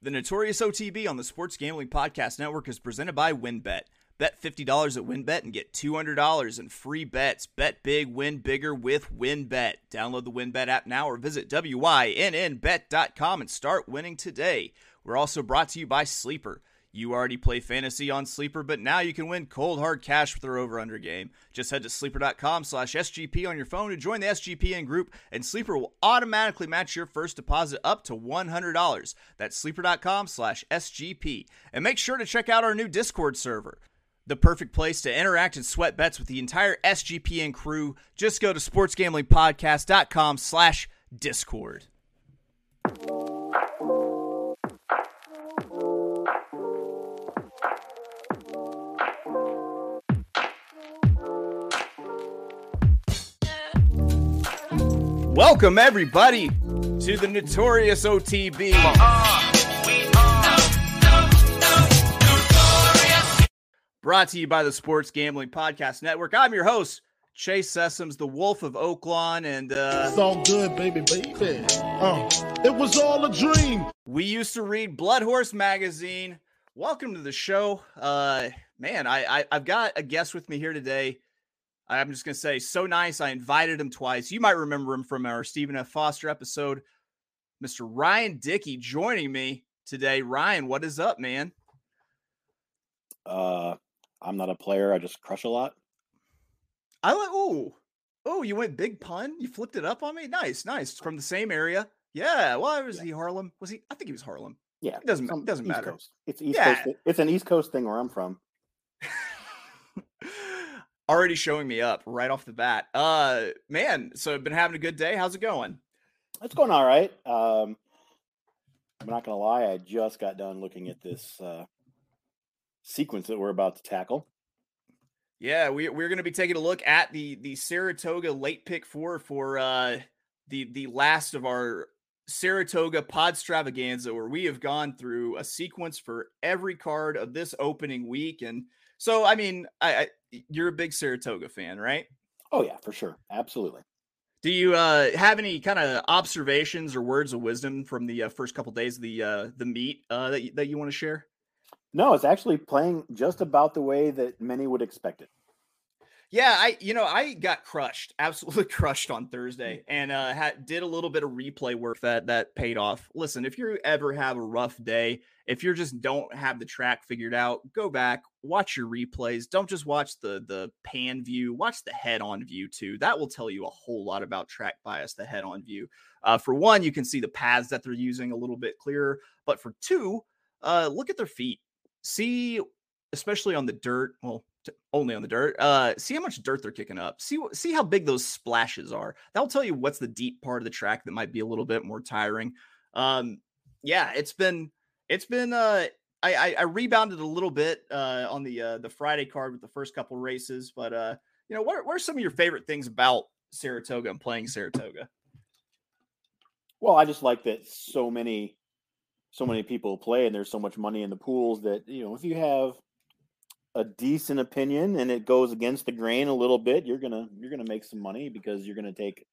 The Notorious OTB on the Sports Gambling Podcast Network is presented by WynnBET. Bet $50 at WynnBET and get $200 in free bets. Bet big, win bigger with WynnBET. Download the WynnBET app now or visit WYNNBet.com and start winning today. We're also brought to you by Sleeper. You already play fantasy on Sleeper, but now you can win cold hard cash with their over-under game. Just head to sleeper.com slash SGP on your phone to join the SGPN group, and Sleeper will automatically match your first deposit up to $100. That's sleeper.com slash SGP. And make sure to check out our new Discord server. The perfect place to interact and sweat bets with the entire SGPN crew. Just go to sportsgamblingpodcast.com slash Discord. Welcome, everybody, to the Notorious OTB. Brought to you by the Sports Gambling Podcast Network. I'm your host, Chase Sessoms, the Wolf of Oaklawn, and uh, It's all good, baby, baby. Uh, it was all a dream. we used to read Blood Horse magazine. Welcome to the show, uh, man. I, I I've got a guest with me here today. I'm just gonna say, so nice. I invited him twice. You might remember him from our Stephen F. Foster episode. Mr. Ryan Dickey joining me today. Ryan, what is up, man? Uh, I'm not a player. I just crush a lot. I like. Oh, oh, you went big pun. You flipped it up on me. Nice, nice. From the same area. Yeah. Well, was Yeah. he Harlem? Was he? I think he was Harlem. Yeah, It doesn't some doesn't East matter. Coast. It's East Yeah. Coast. It's an East Coast thing where I'm from. Already showing me up right off the bat. Uh, man. So I've been having a good day. How's it going? It's going all right. Um, I'm not gonna lie. I just got done looking at this uh, sequence that we're about to tackle. Yeah, we, we're going to be taking a look at the the Saratoga late pick four for uh, the the last of our Saratoga pod stravaganza, where we have gone through a sequence for every card of this opening week. And so, I mean, I, I you're a big Saratoga fan, right? Oh yeah, for sure, absolutely. Do you uh, have any kind of observations or words of wisdom from the uh, first couple days of the uh, the meet uh, that you, that you want to share? No, it's actually playing just about the way that many would expect it. Yeah, I you know I got crushed, absolutely crushed on Thursday, and uh, had, did a little bit of replay work that that paid off. Listen, if you ever have a rough day, if you just don't have the track figured out, go back, watch your replays. Don't just watch the the pan view, watch the head on view too. That will tell you a whole lot about track bias. The head on view. Uh, for one, you can see the paths that they're using a little bit clearer, but for two, uh, look at their feet. See, especially on the dirt. Well, only on the dirt. Uh, see how much dirt they're kicking up. See see how big those splashes are. That'll tell you what's the deep part of the track that might be a little bit more tiring. Um, yeah, it's been it's been uh I, I I rebounded a little bit uh on the uh the Friday card with the first couple races, but uh you know what what are some of your favorite things about Saratoga and playing Saratoga? Well, I just like that so many, so many people play, and there's so much money in the pools that you know if you have a decent opinion and it goes against the grain a little bit, you're gonna you're gonna make some money because you're gonna take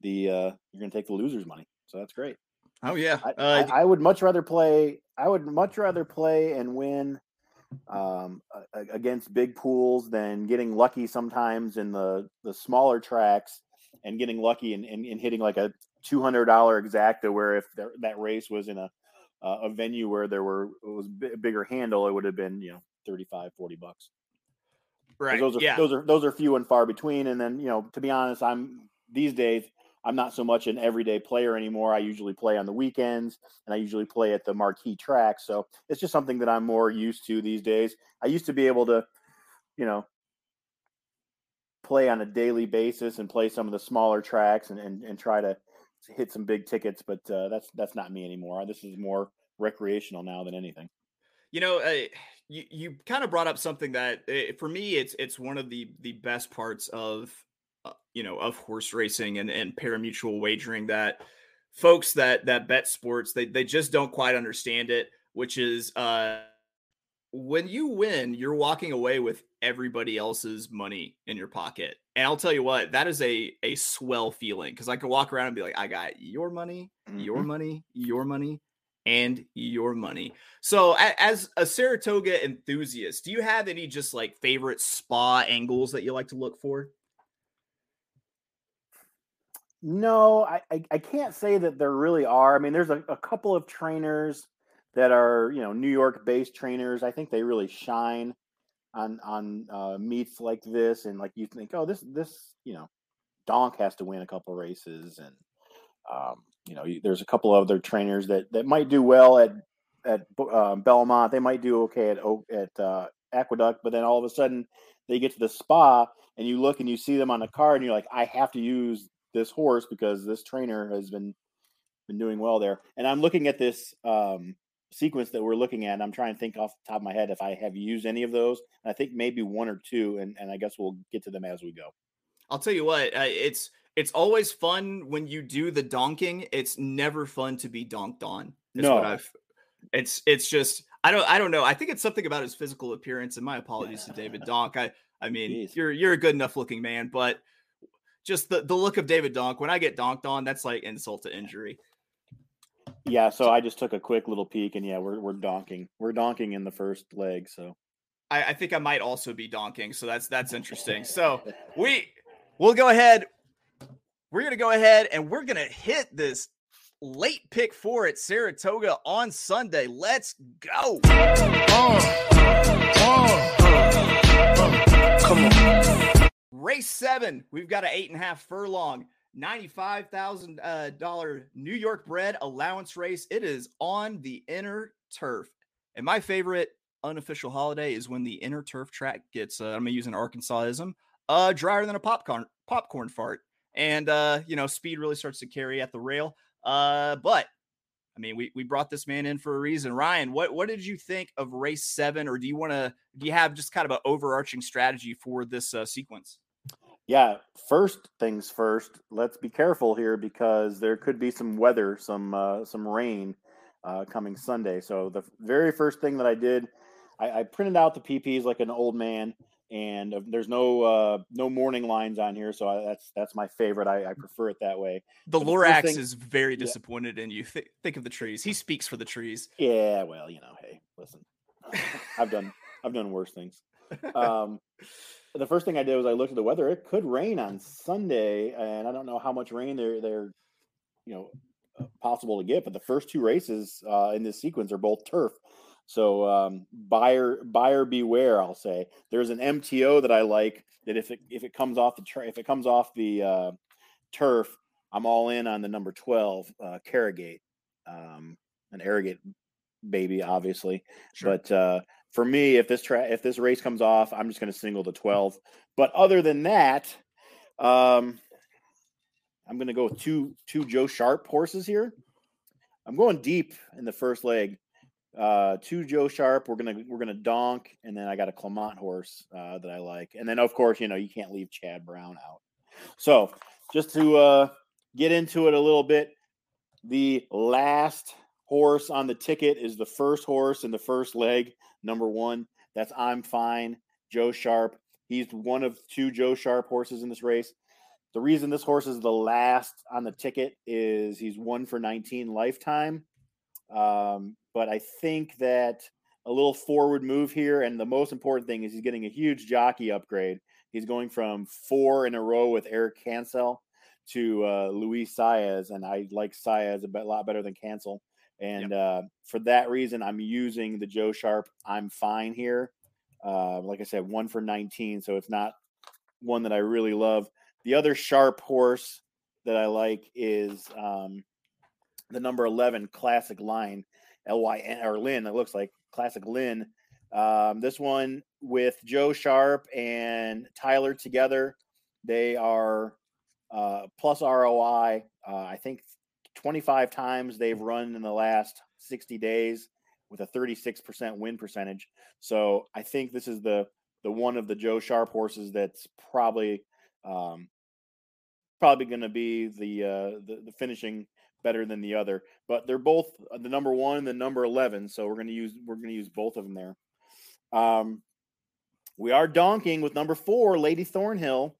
the uh you're gonna take the losers' money. So that's great. Oh yeah, I, uh, I, I would much rather play. I would much rather play and win um, a- a- against big pools than getting lucky sometimes in the the smaller tracks and getting lucky and, and, and hitting like a two hundred dollar exacta. Where if there, that race was in a uh, a venue where there were it was bi- bigger handle, it would have been you know 35, 40 bucks. right. Those are yeah. those are those are few and far between. And then you know, to be honest, I'm these days I'm not so much an everyday player anymore. I usually play on the weekends, and I usually play at the marquee track. So it's just something that I'm more used to these days. I used to be able to, you know, play on a daily basis and play some of the smaller tracks and and, and try to hit some big tickets, but uh, that's that's not me anymore. This is more recreational now than anything. You know, uh, you you kind of brought up something that uh, for me it's it's one of the the best parts of uh, you know of horse racing and and parimutuel wagering that folks that that bet sports they they just don't quite understand it, which is uh when you win, you're walking away with everybody else's money in your pocket. And I'll tell you what, that is a a swell feeling because I can walk around and be like, I got your money, your Mhm. money, your money, and your money. So, as a Saratoga enthusiast, do you have any just like favorite spa angles that you like to look for? No, I, I, can't say that there really are. I mean, there's a, a couple of trainers that are you know New York based trainers. I think they really shine on on uh, meets like this, and like you think, oh, this this you know, Donk has to win a couple races, and um, you know, there's a couple of other trainers that that might do well at at uh, Belmont. They might do okay at at uh, Aqueduct, but then all of a sudden they get to the spa and you look and you see them on the card and you're like, I have to use this horse because this trainer has been been doing well there. And I'm looking at this um, sequence that we're looking at. I'm trying to think off the top of my head if I have used any of those. I think maybe one or two, and, and I guess we'll get to them as we go. I'll tell you what, uh, it's it's always fun when you do the donking. It's never fun to be donked on. no, I've, it's it's just I don't I don't know. I think it's something about his physical appearance. And my apologies to David Donk. I I mean Jeez. you're you're a good enough looking man, but just the, the look of David Donk when I get donked on, that's like insult to injury. Yeah, so I just took a quick little peek, and yeah, we're we're donking. We're donking in the first leg, so I, I think I might also be donking. So that's that's interesting. So we we'll go ahead. We're gonna go ahead and we're gonna hit this late pick four at Saratoga on Sunday. Let's go. Come on. Race seven. We've got an eight and a half furlong. $95,000 uh, New York bred allowance race. It is on the inner turf. And my favorite unofficial holiday is when the inner turf track gets, uh, I'm going to use an Arkansasism, uh, drier than a popcorn, popcorn fart. And, uh, you know, speed really starts to carry at the rail. Uh, but I mean, we, we brought this man in for a reason. Ryan, what, what did you think of race seven? Or do you want to, do you have just kind of an overarching strategy for this uh, sequence? Yeah, first things first. Let's be careful here because there could be some weather, some uh, some rain uh, coming Sunday. So the very first thing that I did, I, I printed out the PPs like an old man, and uh, there's no uh, no morning lines on here, so I, that's that's my favorite. I, I, prefer it that way. The Lorax thing, is very disappointed yeah. in you. Th- think of the trees. He speaks for the trees. Yeah, well, you know, hey, listen, I've done I've done worse things. Um, the first thing I did was I looked at the weather. It could rain on Sunday, and I don't know how much rain they're they're you know uh, possible to get. But the first two races uh, in this sequence are both turf, so um, buyer buyer beware. I'll say there's an MTO that I like that if it if it comes off the tra- if it comes off the uh, turf, I'm all in on the number twelve uh, Carrogate, um, an Arrogate baby, obviously, sure. but uh, for me, if this tra- if this race comes off, I'm just going to single the 12. But other than that, um, I'm going to go with two two Joe Sharp horses here. I'm going deep in the first leg. Uh, two Joe Sharp. We're gonna we're gonna donk, and then I got a Clement horse uh, that I like, and then of course you know you can't leave Chad Brown out. So just to uh, get into it a little bit, the last horse on the ticket is the first horse in the first leg number one. That's I'm fine. Joe Sharp. He's one of two Joe Sharp horses in this race. The reason this horse is the last on the ticket is he's one for 19 lifetime. Um, but I think that a little forward move here, and the most important thing is he's getting a huge jockey upgrade. He's going from four in a row with Eric Cancel to uh, Luis Saez, and I like Saez a bit, lot better than Cancel. And yep. uh, for that reason, I'm using the Joe Sharp. I'm fine here. Uh, like I said, one for 19, so it's not one that I really love. The other sharp horse that I like is um, the number 11 Classic Line, L Y N or Lynn. It looks like Classic Lynn. Um, this one with Joe Sharp and Tyler together, they are uh, plus ROI. Uh, I think 25 times they've run in the last 60 days with a 36% win percentage. So I think this is the the one of the Joe Sharp horses that's probably um, probably going to be the, uh, the, the finishing better than the other. But they're both uh, the number one and the number 11, so we're going to use we're going to use both of them there. Um, we are donking with number four, Lady Thornhill.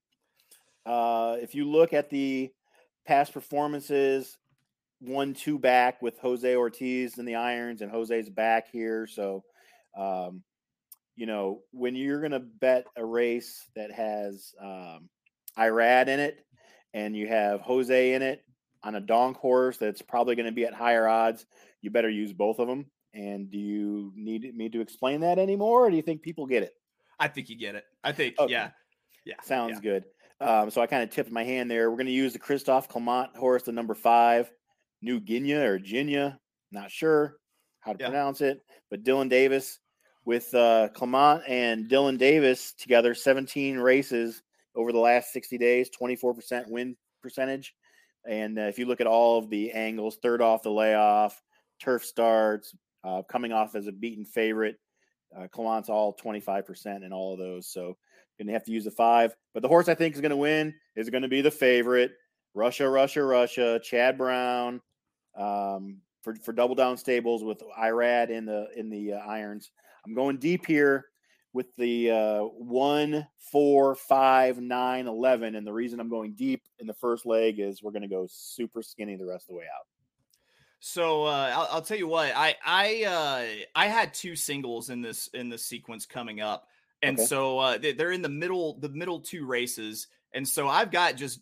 Uh, if you look at the past performances, one two back with Jose Ortiz in the irons, and Jose's back here. So, um, you know, when you're going to bet a race that has um, Irad in it, and you have Jose in it on a donk horse that's probably going to be at higher odds, you better use both of them. And do you need me to explain that anymore, or do you think people get it? I think you get it. I think, okay. yeah, yeah, sounds yeah. good. Um, so I kind of tipped my hand there. We're going to use the Christophe Clement horse, the number five, New Guinea or Ginia, not sure how to yeah. pronounce it, but Dylan Davis with uh, Clement and Dylan Davis together, 17 races over the last 60 days, 24% win percentage. And uh, if you look at all of the angles, third off the layoff, turf starts, uh, coming off as a beaten favorite, uh, Clement's all 25% in all of those. So going to have to use a five. But the horse I think is going to win is going to be the favorite. Russia, Russia, Russia, Chad Brown um, for, for double down stables with Irad in the in the uh, irons. I'm going deep here with the uh, one, four, five, nine, eleven, and the reason I'm going deep in the first leg is we're going to go super skinny the rest of the way out. So uh, I'll, I'll, tell you what I I uh, I had two singles in this in this sequence coming up, and okay. so uh, they're in the middle the middle two races, and so I've got just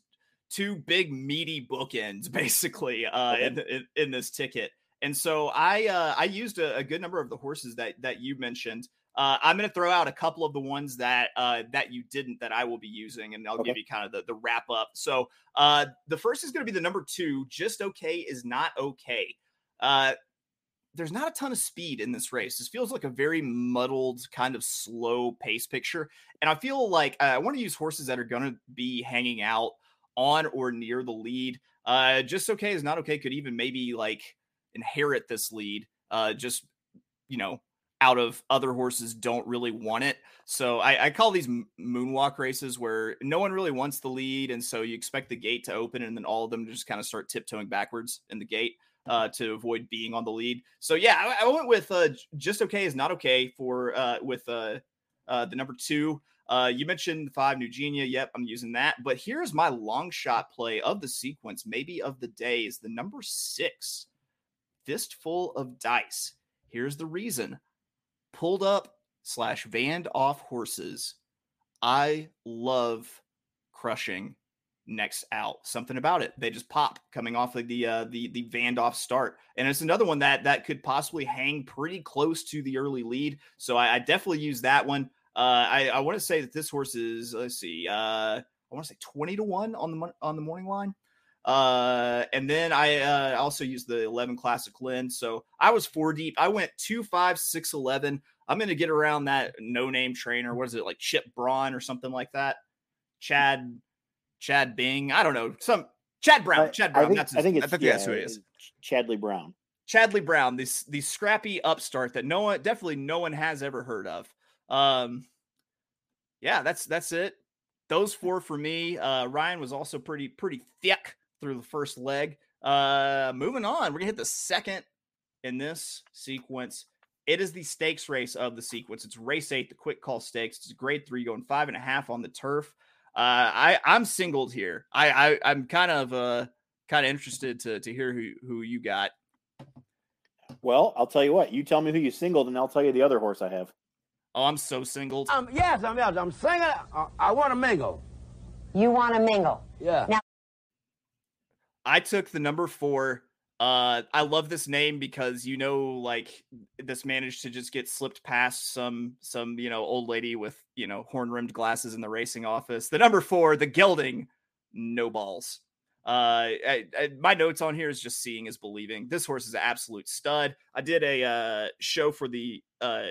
two big meaty bookends basically uh, okay. in, in, in this ticket. And so I uh, I used a, a, good number of the horses that that you mentioned. Uh, I'm going to throw out a couple of the ones that uh, that you didn't that I will be using, and I'll okay. give you kind of the, the wrap up. So uh, the first is going to be the number two. Just okay is not okay. Uh, there's not a ton of speed in this race. This feels like a very muddled, kind of slow pace picture, and I feel like uh, I want to use horses that are going to be hanging out on or near the lead. Uh, just okay is not okay. Could even maybe like inherit this lead. Uh, just you know out of other horses don't really want it. So I, I, call these moonwalk races where no one really wants the lead, and so you expect the gate to open, and then all of them just kind of start tiptoeing backwards in the gate uh, to avoid being on the lead. So yeah, I, I went with uh, just okay is not okay for uh, with uh, uh, the number two. Uh, you mentioned five Nugenia. Yep, I'm using that. But here's my long shot play of the sequence, maybe of the day, is the number six, Fistful of Dice. Here's the reason pulled up slash vanned off horses. I love crushing next out. Something about it. They just pop coming off of the uh, the the vanned off start, and it's another one that that could possibly hang pretty close to the early lead. So I, I definitely use that one. Uh, I I want to say that this horse is let's see, uh, I want to say twenty to one on the on the morning line. Uh, and then I uh, also used the 11 classic lens. So I was four deep. I went two, five, six, 11. I'm going to get around that no name trainer. What is it like Chip Braun or something like that? Chad, Chad Bing. I don't know. Some Chad Brown. Chad Brown. I think, that's his, I think, it's, I think yeah, that's who it is. Chadley Brown. Chadley Brown. This, the scrappy upstart that no one, definitely no one has ever heard of. Um, yeah, that's, that's it. Those four for me. Uh, Ryan was also pretty, pretty thick through the first leg. Uh, moving on, we're gonna hit the second in this sequence. It is the stakes race of the sequence. It's race eight, the quick call stakes. It's a grade three, going five and a half on the turf. Uh, I I'm singled here. I, I I'm kind of uh kind of interested to to hear who who you got. Well, I'll tell you what. You tell me who you singled, and I'll tell you the other horse I have. Oh, I'm so singled. Um, yes, I'm. I'm singing. I, I want to mingle. You want to mingle? Yeah. Now, I took the number four. Uh, I love this name because you know, like this managed to just get slipped past some some you know old lady with you know horn rimmed glasses in the racing office. The number four, the gelding, no balls. Uh, I, I, my notes on here is just seeing is believing. This horse is an absolute stud. I did a uh, show for the uh,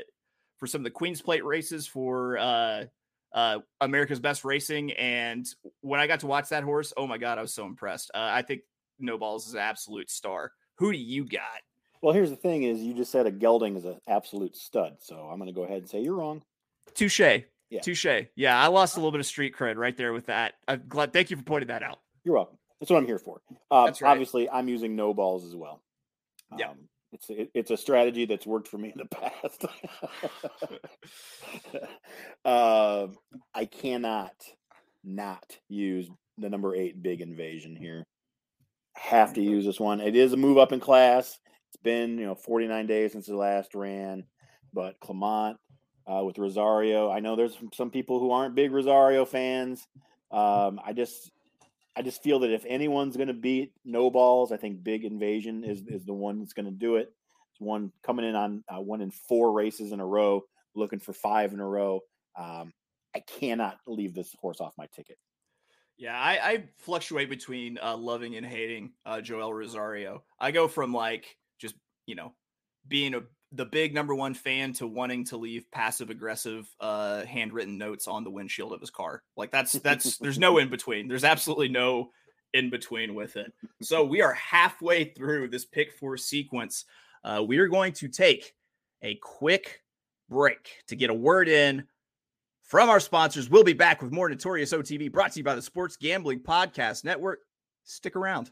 for some of the Queen's Plate races for uh, uh, America's Best Racing. And when I got to watch that horse, oh my God, I was so impressed. Uh, I think No Balls is an absolute star. Who do you got? Well, here's the thing: is you just said a gelding is an absolute stud, so I'm going to go ahead and say you're wrong. Touche. Yeah. Touche. Yeah, I lost a little bit of street cred right there with that. I'm glad. Thank you for pointing that out. You're welcome. That's what I'm here for. Uh, That's right. Obviously, I'm using no balls as well. Yeah. Um, it's a, it's a strategy that's worked for me in the past. uh, I cannot not use the number eight big invasion here. have to use this one. It is a move up in class. It's been you know 49 days since the last ran, but Clement uh, with Rosario. I know there's some people who aren't big Rosario fans. Um, I just I just feel that if anyone's going to beat no balls, I think Big Invasion is is the one that's going to do it. It's one coming in on uh, one in four races in a row, looking for five in a row. Um, I cannot leave this horse off my ticket. Yeah, I, I fluctuate between uh, loving and hating uh, Joel Rosario. I go from like just you know being a the big number one fan to wanting to leave passive aggressive uh, handwritten notes on the windshield of his car. Like that's that's there's no in between. There's absolutely no in between with it. So we are halfway through this pick four sequence. Uh, we are going to take a quick break to get a word in from our sponsors. We'll be back with more Notorious OTB brought to you by the Sports Gambling Podcast Network. Stick around.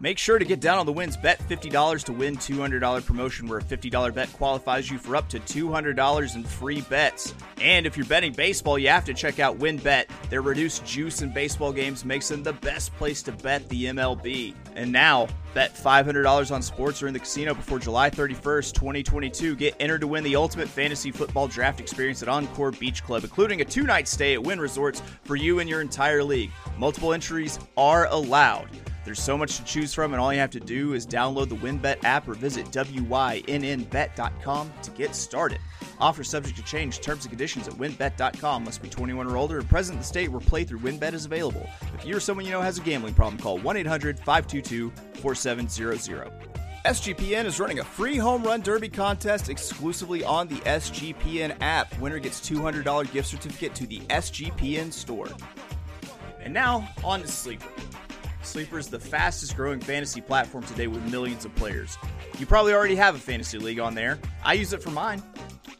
Make sure to get down on the wins. Bet $50 to win $200 promotion where a $50 bet qualifies you for up to $200 in free bets. And if you're betting baseball, you have to check out WynnBET. Their reduced juice in baseball games makes them the best place to bet the MLB. And now, bet $500 on sports or in the casino before July 31st, 2022. Get entered to win the ultimate fantasy football draft experience at Encore Beach Club, including a two night stay at Wynn Resorts for you and your entire league. Multiple entries are allowed. There's so much to choose from, and all you have to do is download the WynnBET app or visit WYNNBet.com to get started. Offer subject to change. Terms and conditions at wynnbet.com. Must be 21 or older and present in the state where playthrough winbet is available. If you or someone you know has a gambling problem, call 1 800 522 4700. SGPN is running a free home run derby contest exclusively on the SGPN app. Winner gets $200 gift certificate to the SGPN store. And now, on to Sleeper. Sleeper is the fastest growing fantasy platform today with millions of players. You probably already have a fantasy league on there. I use it for mine.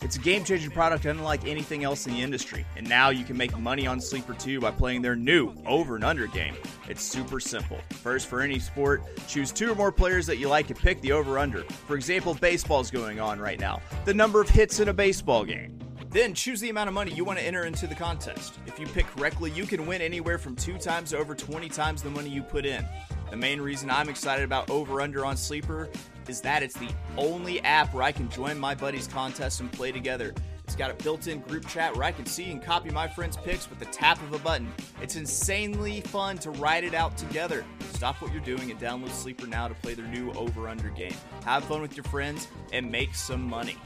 It's a game changing product unlike anything else in the industry. And now you can make money on Sleeper too by playing their new over and under game. It's super simple. First, for any sport, choose two or more players that you like and pick the over under. For example, baseball's going on right now. The number of hits in a baseball game. Then choose the amount of money you want to enter into the contest. If you pick correctly, you can win anywhere from two times to over 20 times the money you put in. The main reason I'm excited about Over Under on Sleeper is that it's the only app where I can join my buddies' contests and play together. It's got a built in group chat where I can see and copy my friends' picks with the tap of a button. It's insanely fun to ride it out together. Stop what you're doing and download Sleeper now to play their new Over Under game. Have fun with your friends and make some money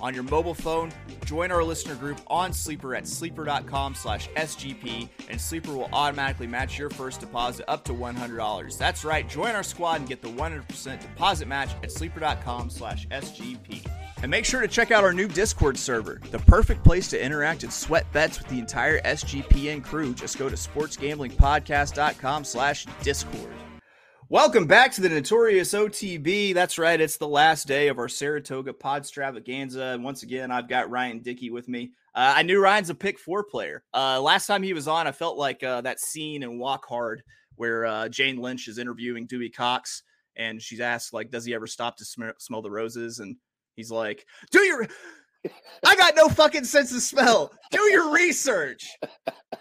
on your mobile phone. Join our listener group on Sleeper at sleeper.com slash SGP, and Sleeper will automatically match your first deposit up to $100. That's right, join our squad and get the 100% deposit match at sleeper.com slash SGP. And make sure to check out our new Discord server, the perfect place to interact and sweat bets with the entire SGPN crew. Just go to sportsgamblingpodcast.com slash Discord. Welcome back to the Notorious OTB. That's right, it's the last day of our Saratoga Podstravaganza. And once again, I've got Ryan Dickey with me. Uh, I knew Ryan's a pick four player. Uh, last time he was on, I felt like uh, that scene in Walk Hard where uh, Jane Lynch is interviewing Dewey Cox and she's asked, like, does he ever stop to sm- smell the roses? And he's like, do your. I got no fucking sense of smell. Do your research.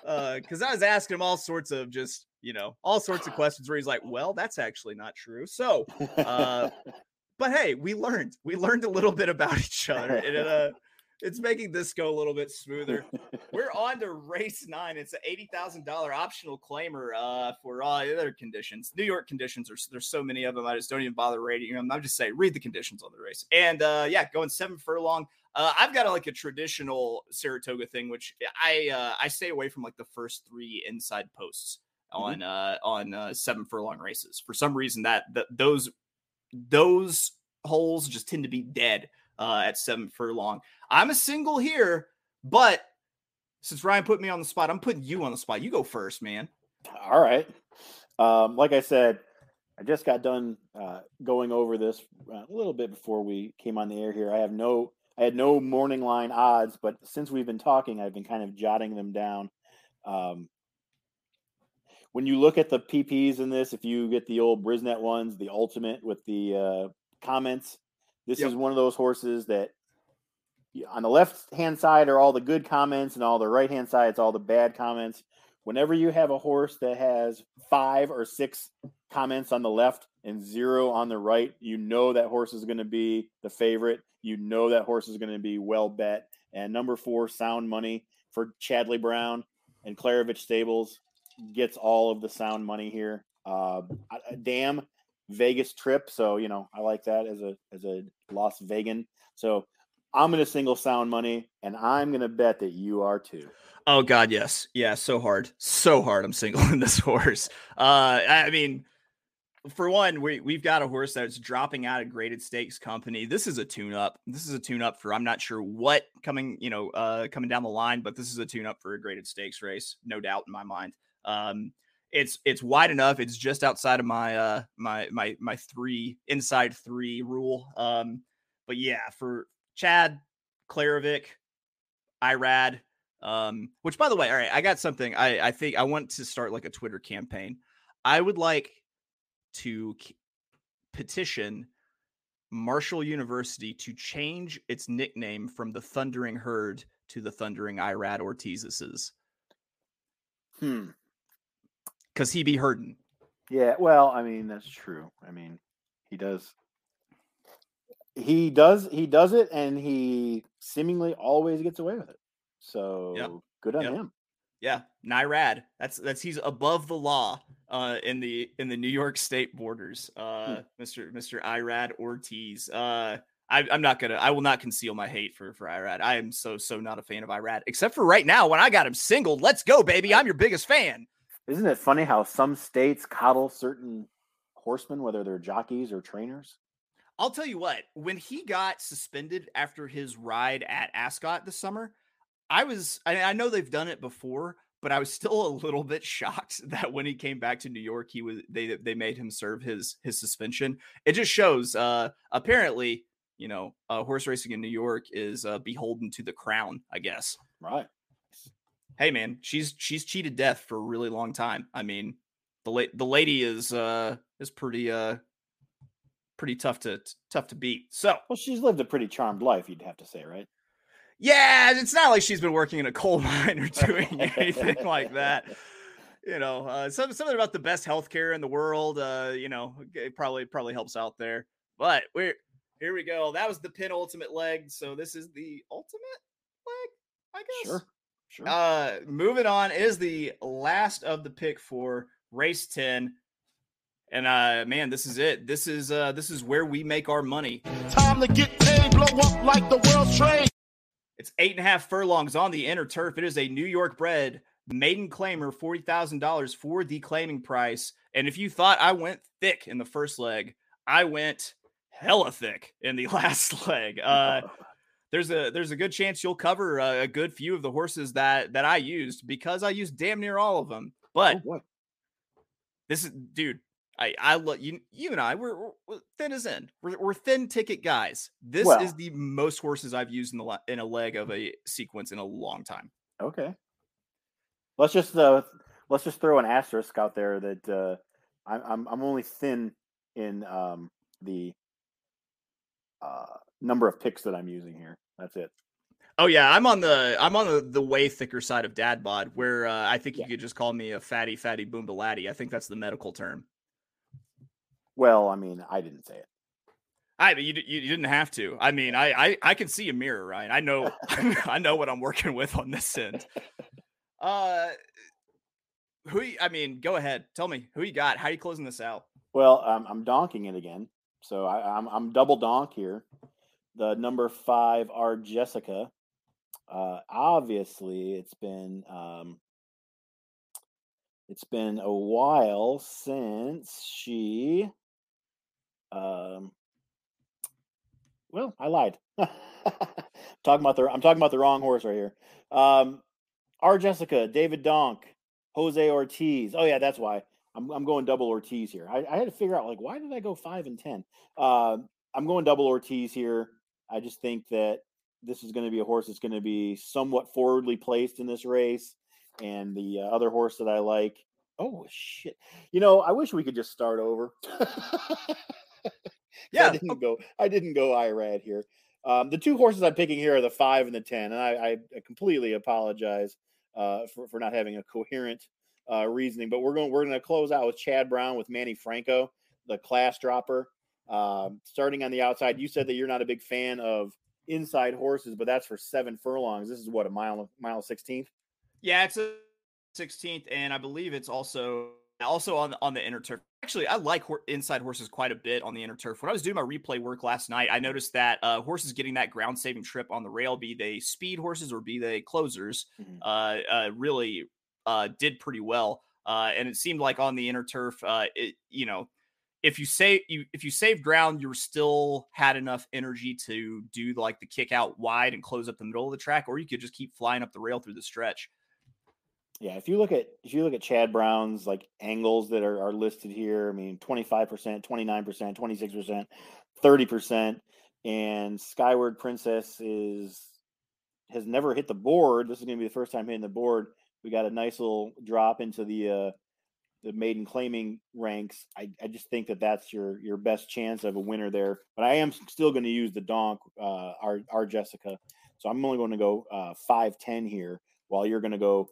Because uh, I was asking him all sorts of just you know, all sorts of questions where he's like, well, that's actually not true. So, uh, but hey, we learned, we learned a little bit about each other. And it, uh, it's making this go a little bit smoother. We're on to race nine. It's an eighty thousand dollar optional claimer uh, for all other conditions. New York conditions are there's so many of them. I just don't even bother rating them. I'm just saying read the conditions on the race. And uh, yeah, going seven furlong. Uh, I've got a, like a traditional Saratoga thing, which I uh, I stay away from like the first three inside posts on mm-hmm. uh on uh seven furlong races. For some reason that, that those those holes just tend to be dead uh at seven furlong. I'm a single here, but since Ryan put me on the spot, I'm putting you on the spot. You go first, man. All right. Um, like I said, I just got done uh, going over this uh, a little bit before we came on the air here. I have no, I had no morning line odds, but since we've been talking, I've been kind of jotting them down. Um, when you look at the PPs in this, if you get the old Brisnet ones, the ultimate with the uh, comments, this yep. is one of those horses that on the left hand side are all the good comments, and all the right hand side it's all the bad comments. Whenever you have a horse that has five or six comments on the left, and zero on the right, you know that horse is going to be the favorite. You know that horse is going to be well bet. And number four, Sound Money for Chadley Brown and Klaravich Stables gets all of the sound money here. Uh, damn Vegas trip, so you know I like that as a as a Las Vegan. So I'm going to single sound money, and I'm going to bet that you are too. Oh God, yes, yeah, so hard, so hard. I'm singling this horse. Uh, I mean, for one, we we've got a horse that's dropping out of graded stakes company. This is a tune up. This is a tune up for I'm not sure what coming, you know, uh, coming down the line, but this is a tune up for a graded stakes race, no doubt in my mind. Um, it's it's wide enough. It's just outside of my uh my my my three inside three rule. Um, but yeah, for Chad, Klaravich, Irad, um, which by the way, all right, I got something. I I think I want to start like a Twitter campaign. I would like to petition Marshall University to change its nickname from the Thundering Herd to the Thundering Irad Ortizes Hmm. Because he be hurting. Yeah, well, I mean that's true. I mean, he does. He does. He does it, and he seemingly always gets away with it. So good on Yep. him. Yeah, Nyrad. That's that's he's above the law uh in the in the New York state borders. Uh Mr. Mr. Irad Ortiz. Uh I, I'm not gonna I will not conceal my hate for for Irad. I am so so not a fan of Irad, except for right now when I got him singled. Let's go, baby. I'm your biggest fan. Isn't it funny how some states coddle certain horsemen, whether they're jockeys or trainers? I'll tell you what, when he got suspended after his ride at Ascot this summer, I was I, I know they've done it before, but I was still a little bit shocked that when he came back to New York, he was they they made him serve his his suspension. It just shows uh apparently, you know, uh, horse racing in New York is uh, beholden to the crown, I guess. Right. Hey man, she's she's cheated death for a really long time. I mean, the la- the lady is uh is pretty uh pretty tough to tough to beat. So, Well, she's lived a pretty charmed life, you'd have to say, right? Yeah, it's not like she's been working in a coal mine or doing anything like that. You know, uh, some, something about the best healthcare in the world. Uh, you know, it probably probably helps out there. But we're here. We go. That was the penultimate leg. So this is the ultimate leg, I guess. Sure. Sure. Uh, moving on is the last of the pick for race ten. And uh, man, this is it. This is uh, this is where we make our money. Time to get paid, blow up like the world's trade. It's eight and a half furlongs on the inner turf. It is a New York bred maiden claimer, forty thousand dollars for the claiming price. And if you thought I went thick in the first leg, I went hella thick in the last leg. Uh, there's a there's a good chance you'll cover a, a good few of the horses that that I used because I used damn near all of them. But Oh, this is dude. I I love you. You and I we're, we're- we're thin as in. We're, we're thin ticket guys. This Well- is the most horses I've used in the in a leg of a sequence in a long time. Okay. Let's just uh, let's just throw an asterisk out there that uh, I'm I'm I'm only thin in um, the uh, number of picks that I'm using here. That's it. Oh yeah, I'm on the I'm on the, the way thicker side of dad bod, where uh, I think Yeah. you could just call me a fatty fatty boombalatti. I think that's the medical term. Well, I mean, I didn't say it. I you, you you didn't have to. I mean, I I, I can see a mirror, Ryan. I know I know what I'm working with on this end. Uh, who? I mean, go ahead. Tell me who you got. How are you closing this out? Well, um, I'm donking it again, so I, I'm I'm double donk here. The number five are Jessica. Uh, obviously, it's been um, it's been a while since she. Um, well, I lied. talking about the I'm talking about the wrong horse right here. Um, R. Jessica, David Donk, Jose Ortiz. Oh yeah, that's why. I'm, I'm going double Ortiz here. I, I had to figure out like why did I go five and ten? Uh, I'm going double Ortiz here. I just think that this is going to be a horse that's going to be somewhat forwardly placed in this race, and the uh, other horse that I like. Oh shit! You know, I wish we could just start over. Yeah, I didn't go. I didn't go Irad here. Um, the two horses I'm picking here are the five and the ten, and I, I, I completely apologize uh, for for not having a coherent uh, reasoning. But we're going we're going to close out with Chad Brown with Manny Franco. the class dropper. Um, starting on the outside, you said that you're not a big fan of inside horses, but that's for seven furlongs. This is what a mile mile sixteenth. Yeah, it's a 16th, and I believe it's also also on the, on the inner turf. Actually, I like hor- inside horses quite a bit on the inner turf. When I was doing my replay work last night, I noticed that uh, horses getting that ground saving trip on the rail, be they speed horses or be they closers, Mhm. uh, uh, really uh, did pretty well. Uh, and it seemed like on the inner turf, uh, it you know, if you say you if you save ground, you were still had enough energy to do like the kick out wide and close up the middle of the track, or you could just keep flying up the rail through the stretch. Yeah, if you look at if you look at Chad Brown's like angles that are, are listed here, I mean, twenty five percent, twenty nine percent, twenty six percent, thirty percent, and Skyward Princess is has never hit the board. This is going to be the first time hitting the board. We got a nice little drop into the uh, the maiden claiming ranks. I, I just think that that's your your best chance of a winner there. But I am still going to use the donk, uh, our our Jessica. So I'm only going to go uh, five ten here, while you're going to go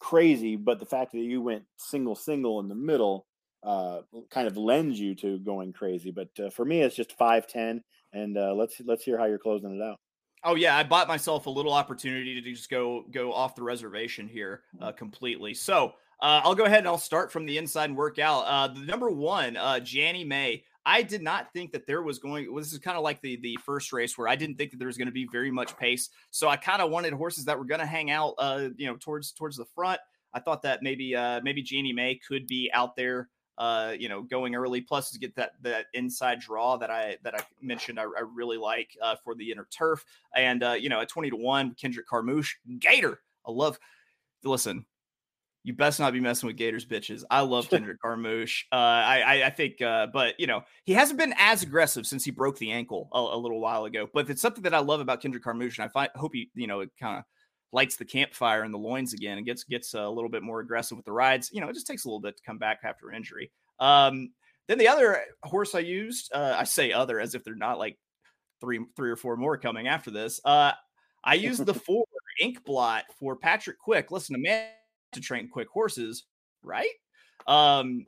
crazy. But the fact that you went single single in the middle uh, kind of lends you to going crazy. But uh, for me, it's just five ten, and uh, let's let's hear how you're closing it out. Oh yeah, I bought myself a little opportunity to just go go off the reservation here uh, completely. So uh, I'll go ahead and I'll start from the inside and work out. Uh, the number one, uh, Janny May. I did not think that there was going. Well, this is kind of like the the first race where I didn't think that there was going to be very much pace. So I kind of wanted horses that were going to hang out, uh, you know, towards towards the front. I thought that maybe uh, maybe Janny May could be out there uh, you know, going early. Plus, to get that that inside draw that I that I mentioned, I, I really like uh, for the inner turf. And uh, you know, at twenty to one, Kendrick Carmouche, Gator. I love. Listen, you best not be messing with Gators, bitches. I love Kendrick Carmouche. Uh, I, I I think, uh, but you know, he hasn't been as aggressive since he broke the ankle a, a little while ago. But it's something that I love about Kendrick Carmouche, and I find hope he, you know, it kind of lights the campfire in the loins again and gets gets a little bit more aggressive with the rides. You know, it just takes a little bit to come back after injury. Um, then the other horse I used, uh, I say other as if they're not like three three or four more coming after this. Uh, I used the four ink blot for Patrick Quick. Listen, a man to train quick horses, right? Um,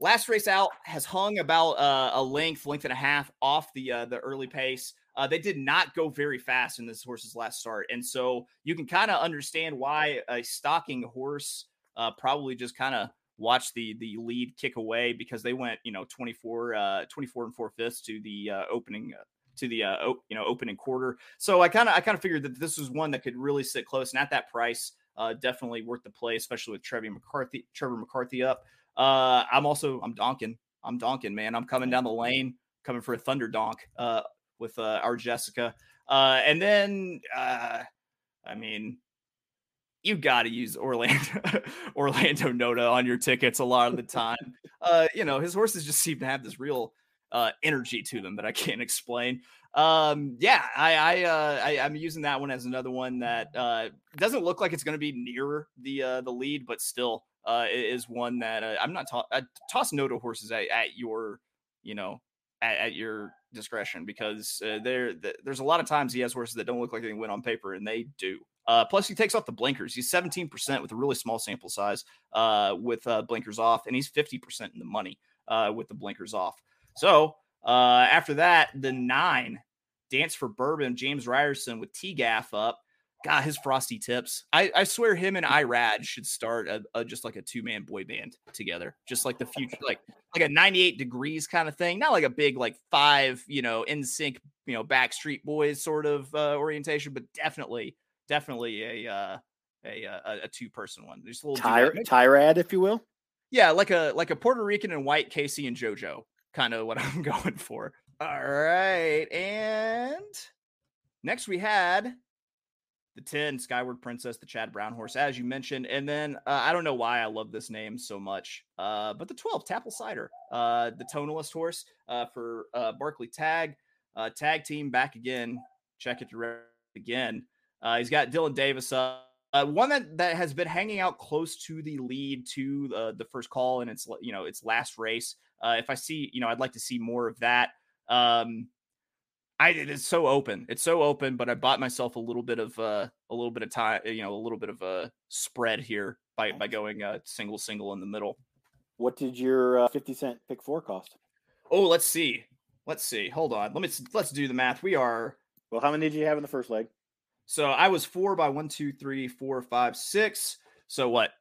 last race out has hung about uh, a length, length and a half off the uh, the early pace. Uh, they did not go very fast in this horse's last start, and so you can kind of understand why a stocking horse uh, probably just kind of watched the the lead kick away because they went you know 24 uh 24 and 4 fifths to the uh, opening to the uh you know opening quarter so i kind of i kind of figured that this was one that could really sit close and at that price uh definitely worth the play especially with trevor mccarthy trevor mccarthy up. Uh i'm also i'm donking. I'm donking man. I'm coming down the lane coming for a thunder donk uh with uh our jessica. Uh and then uh i mean you got to use Orlando Orlando Noda on your tickets a lot of the time. Uh, you know, his horses just seem to have this real uh, energy to them that I can't explain. Um, yeah, I, I, uh, I I'm using that one as another one that uh, doesn't look like it's going to be near the uh, the lead, but still uh, is one that uh, I'm not. To- I toss Noda horses at, at your, you know, at, at your discretion because uh, there th- there's a lot of times he has horses that don't look like they win on paper, and they do. Uh, plus, he takes off the blinkers. He's 17% with a really small sample size uh, with uh, blinkers off, and he's 50% in the money uh, with the blinkers off. So uh, after that, the nine, Dance for Bourbon, James Ryerson with T Gaff up. God, his frosty tips. I, I swear him and Irad should start a, a, just like a two man boy band together, just like the future, like like a 98 degrees kind of thing, not like a big like five, you know, NSYNC, you know, Backstreet Boys sort of uh, orientation, but definitely definitely a uh, a a, a two person one. There's a little Ty- Tyrad, if you will. Yeah, like a like a Puerto Rican and white K-Ci and JoJo, kind of what I'm going for. All right, and next we had the 10 Skyward Princess, the Chad Brown horse, as you mentioned. And then uh, I don't know why I love this name so much, uh, but the 12 Tapple Cider, uh, the tonalist horse uh, for uh, Barclay Tagg, uh, tag team back again. Check it again. He's got Dylan Davis up. One that, that has been hanging out close to the lead to the first call and its you know its last race. Uh, if I see you know I'd like to see more of that. Um, I it's so open. It's so open, but I bought myself a little bit of uh, a little bit of time, you know, a little bit of a spread here by by going uh, single single in the middle. What did your uh, fifty cent pick four cost? Oh, let's see. Let's see. Hold on. Let me let's do the math. We are Well, how many did you have in the first leg? so I was four by one, two, three, four, five, six. So what?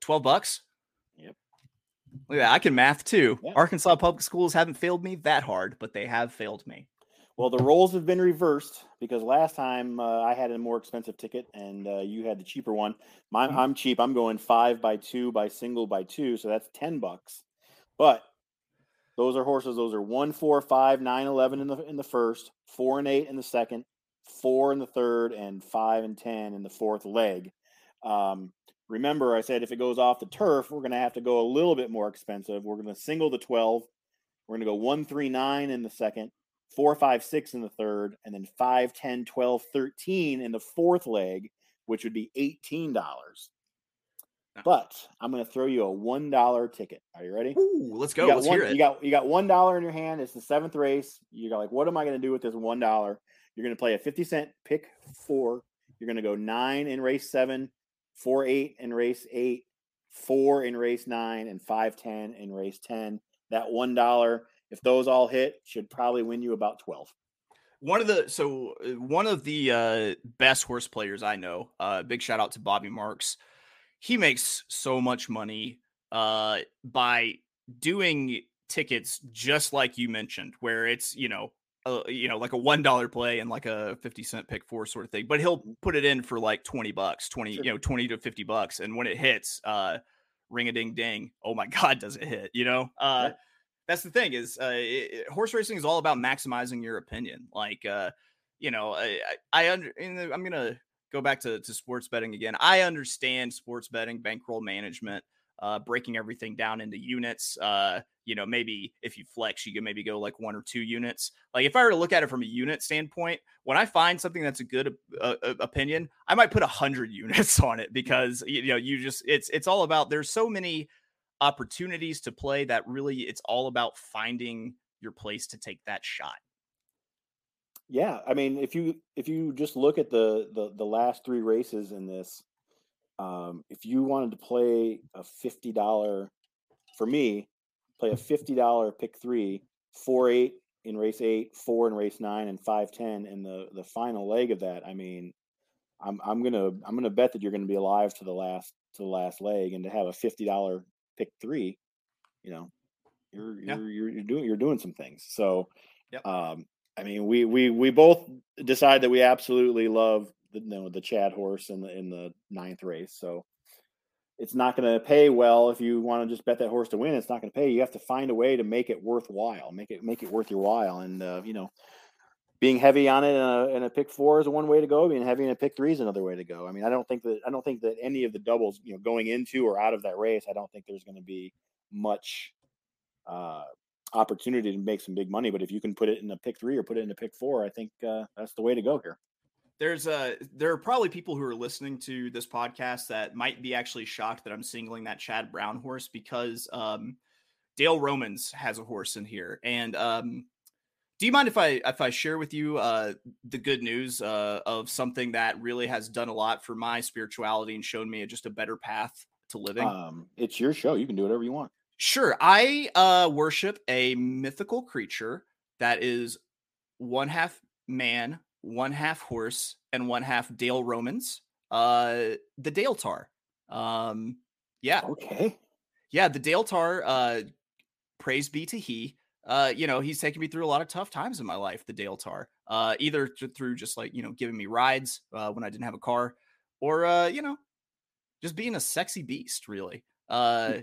Twelve bucks. Look at that. I can math too. Yeah. Arkansas public schools haven't failed me that hard, but they have failed me. Well, the roles have been reversed because last time uh, I had a more expensive ticket and uh, you had the cheaper one. My, Mhm. I'm cheap. I'm going five by two by single by two, so that's ten bucks. But those are horses. Those are one, four, five, nine, eleven in the in the first, four and eight in the second, four in the third, and five and ten in the fourth leg. Um, remember, I said if it goes off the turf, we're going to have to go a little bit more expensive. We're going to single the twelve. We're going to go one, three, nine in the second four, five, six in the third, and then five, 10, 12, 13 in the fourth leg, which would be $18. Yeah. But I'm going to throw you a $1 ticket. Are you ready? Ooh, let's go. You got Let's one, hear it. You got you got one dollar in your hand. It's the seventh race. You got like, what am I going to do with this one dollar? You're going to play a fifty cent pick four. You're going to go nine in race seven, four eight in race eight, four in race nine, and five ten in race ten. That one dollar, if those all hit, should probably win you about twelve. one of the so uh, one of the uh best horse players I know. Uh big shout out to Bobby Marks. He makes so much money uh by doing tickets just like you mentioned where it's, you know, uh, you know, like a one dollar play and like a 50 cent pick four sort of thing. But he'll put it in for like 20 bucks, 20, Sure. you know, 20 to 50 bucks. And when it hits, uh ring a ding ding, oh my god, does it hit, you know? Uh Yeah. that's the thing is uh it, horse racing is all about maximizing your opinion like uh you know i i, I under i'm gonna go back to, to sports betting again i understand sports betting bankroll management uh breaking everything down into units uh you know maybe if you flex you can maybe go like one or two units like if i were to look at it from a unit standpoint when i find something that's a good uh, uh, opinion i might put a hundred units on it because you know you just it's it's all about there's so many opportunities to play that really it's all about finding your place to take that shot. Yeah, I mean, if you if you just look at the the, the last three races in this, um, if you wanted to play a fifty dollar, for me, play a fifty dollar pick three, four eight in race eight, four in race nine, and five ten in the the final leg of that. I mean, I'm I'm gonna I'm gonna bet that you're gonna be alive to the last to the last leg, and to have a fifty dollar pick three, you know, you're Yeah. you're, you're you're doing you're doing some things. So, Yep. um, I mean, we we we both decide that we absolutely love the you know, the Chad horse in the in the ninth race. So it's not going to pay well if you want to just bet that horse to win. It's not going to pay. You have to find a way to make it worthwhile, make it make it worth your while. And uh, you know, being heavy on it in a, in a pick four is one way to go. Being heavy in a pick three is another way to go. I mean, I don't think that I don't think that any of the doubles, you know, going into or out of that race, I don't think there's going to be much uh, opportunity to make some big money. But if you can put it in a pick three or put it in a pick four, I think uh, that's the way to go here. There's a there are probably people who are listening to this podcast that might be actually shocked that I'm singling that Chad Brown horse because um Dale Romans has a horse in here. And um do you mind if I if I share with you uh the good news uh of something that really has done a lot for my spirituality and shown me just a better path to living? Um, it's your show. You can do whatever you want. Sure. I uh worship a mythical creature that is one half man, one half horse, and one half Dale Romans. Uh the Dale Tar. Um yeah. Okay. Yeah, the Dale Tar, uh praise be to he. Uh, you know, he's taken me through a lot of tough times in my life, the Dale Tar. Uh, either th- through just like, you know, giving me rides uh when I didn't have a car, or uh, you know, just being a sexy beast, really. Uh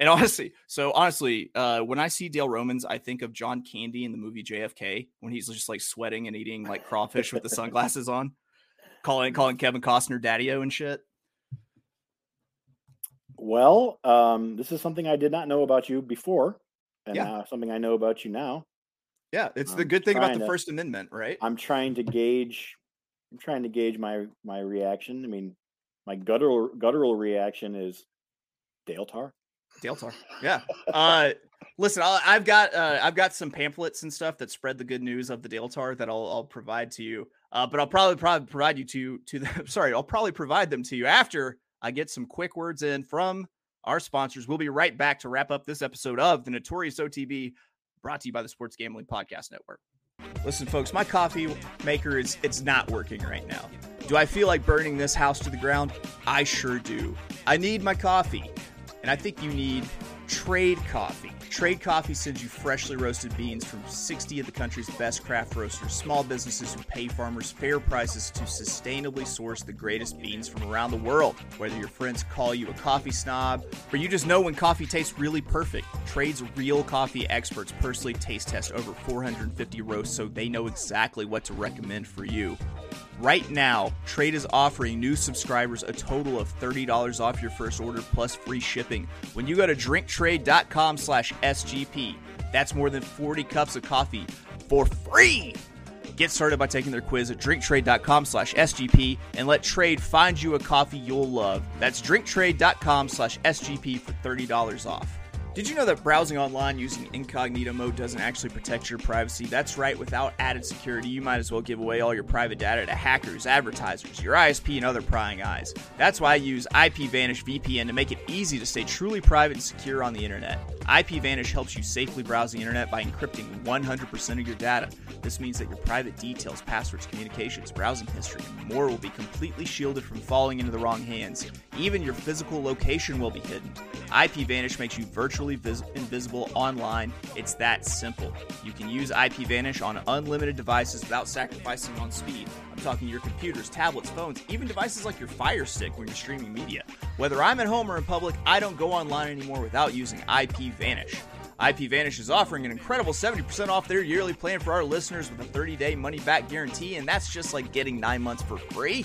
and honestly, so honestly, uh, when I see Dale Romans, I think of John Candy in the movie JFK when he's just like sweating and eating like crawfish with the sunglasses on, calling calling Kevin Costner daddy-o and shit. Well, um, this is something I did not know about you before, and Yeah. now something I know about you now. Yeah, it's the I'm good thing about the to- First Amendment, right? I'm trying to gauge. I'm trying to gauge my my reaction. I mean, my guttural guttural reaction is Dale Tar. Dale Tar. Yeah. Uh, listen, I'll, I've got uh, I've got some pamphlets and stuff that spread the good news of the Dale Tar that I'll, I'll provide to you. Uh, but I'll probably probably provide you to to the sorry, I'll probably provide them to you after I get some quick words in from our sponsors. We'll be right back to wrap up this episode of the Notorious OTB brought to you by the Sports Gambling Podcast Network. Listen, folks, my coffee maker is it's not working right now. Do I feel like burning this house to the ground? I sure do. I need my coffee. And I think you need trade coffee. Trade Coffee sends you freshly roasted beans from 60 of the country's best craft roasters, small businesses who pay farmers fair prices to sustainably source the greatest beans from around the world. Whether your friends call you a coffee snob or you just know when coffee tastes really perfect, Trade's real coffee experts personally taste test over 450 roasts so they know exactly what to recommend for you. Right now, Trade is offering new subscribers a total of $30 off your first order plus free shipping when you go to drinktrade.com slash SGP. That's more than 40 cups of coffee for free. Get started by taking their quiz at drinktrade.com slash SGP and let Trade find you a coffee you'll love. That's drinktrade.com slash SGP for $30 off. Did you know that browsing online using incognito mode doesn't actually protect your privacy? That's right, without added security, you might as well give away all your private data to hackers, advertisers, your ISP, and other prying eyes. That's why I use IPVanish VPN to make it easy to stay truly private and secure on the internet. IPVanish helps you safely browse the internet by encrypting 100% of your data. This means that your private details, passwords, communications, browsing history, and more will be completely shielded from falling into the wrong hands. Even your physical location will be hidden. IPVanish makes you virtually vis- invisible online. It's that simple. You can use IPVanish on unlimited devices without sacrificing on speed. I'm talking your computers, tablets, phones, even devices like your Fire Stick when you're streaming media. Whether I'm at home or in public, I don't go online anymore without using IPVanish. IPVanish is offering an incredible 70% off their yearly plan for our listeners with a 30-day money-back guarantee, and that's just like getting nine months for free.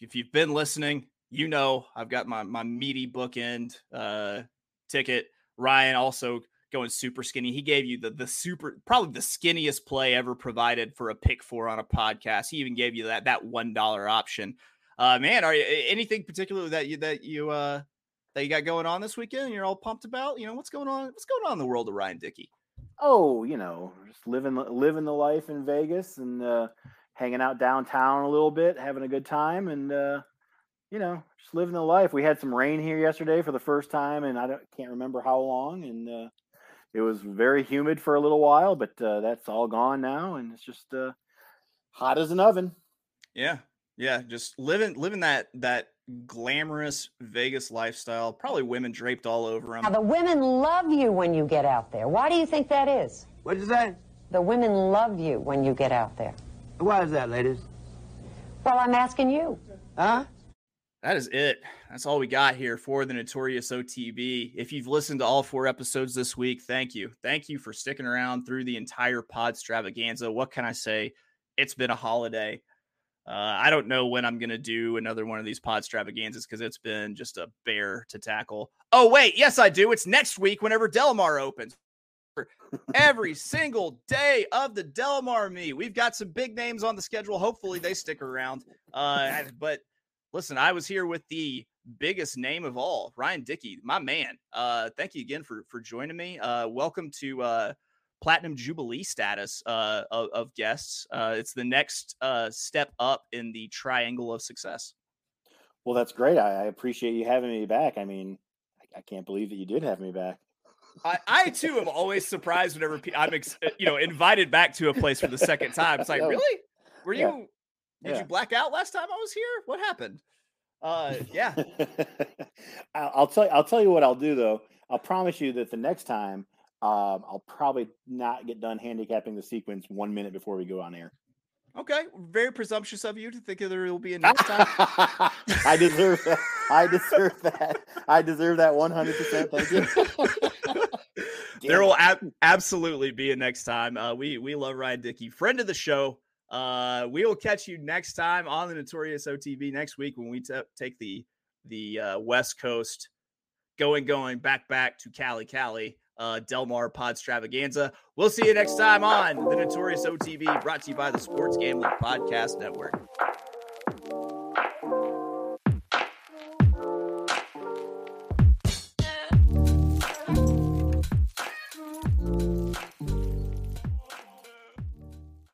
if you've been listening, you know I've got my my meaty bookend uh, ticket. Ryan also going super skinny. He gave you the the super probably the skinniest play ever provided for a pick four on a podcast. He even gave you that that one dollar option. Uh, man, are you anything particular that you that you uh that you got going on this weekend? You're all pumped about. You know what's going on? What's going on in the world of Ryan Dickey? Oh, you know, just living living the life in Vegas and uh, hanging out downtown a little bit, having a good time, and uh, you know, just living the life. We had some rain here yesterday for the first time, and I don't, can't remember how long, and uh, it was very humid for a little while, but uh, that's all gone now, and it's just uh, hot as an oven. Yeah, yeah, just living living that that glamorous Vegas lifestyle. Probably women draped all over them. Now, the women love you when you get out there. Why do you think that is? What'd you say? The women love you when you get out there. Why is that, ladies? Well, I'm asking you. Huh? That is it. That's all we got here for the Notorious OTB. If you've listened to all four episodes this week, thank you. Thank you for sticking around through the entire podstravaganza. What can I say? It's been a holiday. Uh, I don't know when I'm going to do another one of these podstravaganzas because it's been just a bear to tackle. Oh, wait. Yes, I do. It's next week whenever Del Mar opens. Every single day of the Del Mar me. We've got some big names on the schedule. Hopefully they stick around. Uh, but listen, I was here with the biggest name of all, Ryan Dickey, my man. Uh, thank you again for for joining me. Uh, welcome to uh, platinum jubilee status uh, of, of guests. Uh, it's the next uh, step up in the triangle of success. Well, that's great. I, I appreciate you having me back. I mean, I, I can't believe that you did have me back. I, I too am always surprised whenever I'm, ex- you know, invited back to a place for the second time. It's like, Yeah. really? Were Yeah. you? Did Yeah. you black out last time I was here? What happened? Uh, yeah. I'll I'll tell you. I'll tell you what I'll do though. I'll promise you that the next time, um, I'll probably not get done handicapping the sequence one minute before we go on air. Okay. Very presumptuous of you to think that there will be a next time. I deserve that. I deserve that. I deserve that one hundred percent. Thank you. there will ab- absolutely be a next time. Uh, we we love Ryan Dickey, friend of the show. Uh, we will catch you next time on the Notorious OTB next week when we t- take the the uh, West Coast going going back back to Cali Cali. uh, Del Mar Pod Stravaganza. We'll see you next time on the Notorious OTB, brought to you by the Sports Gambling Podcast Network.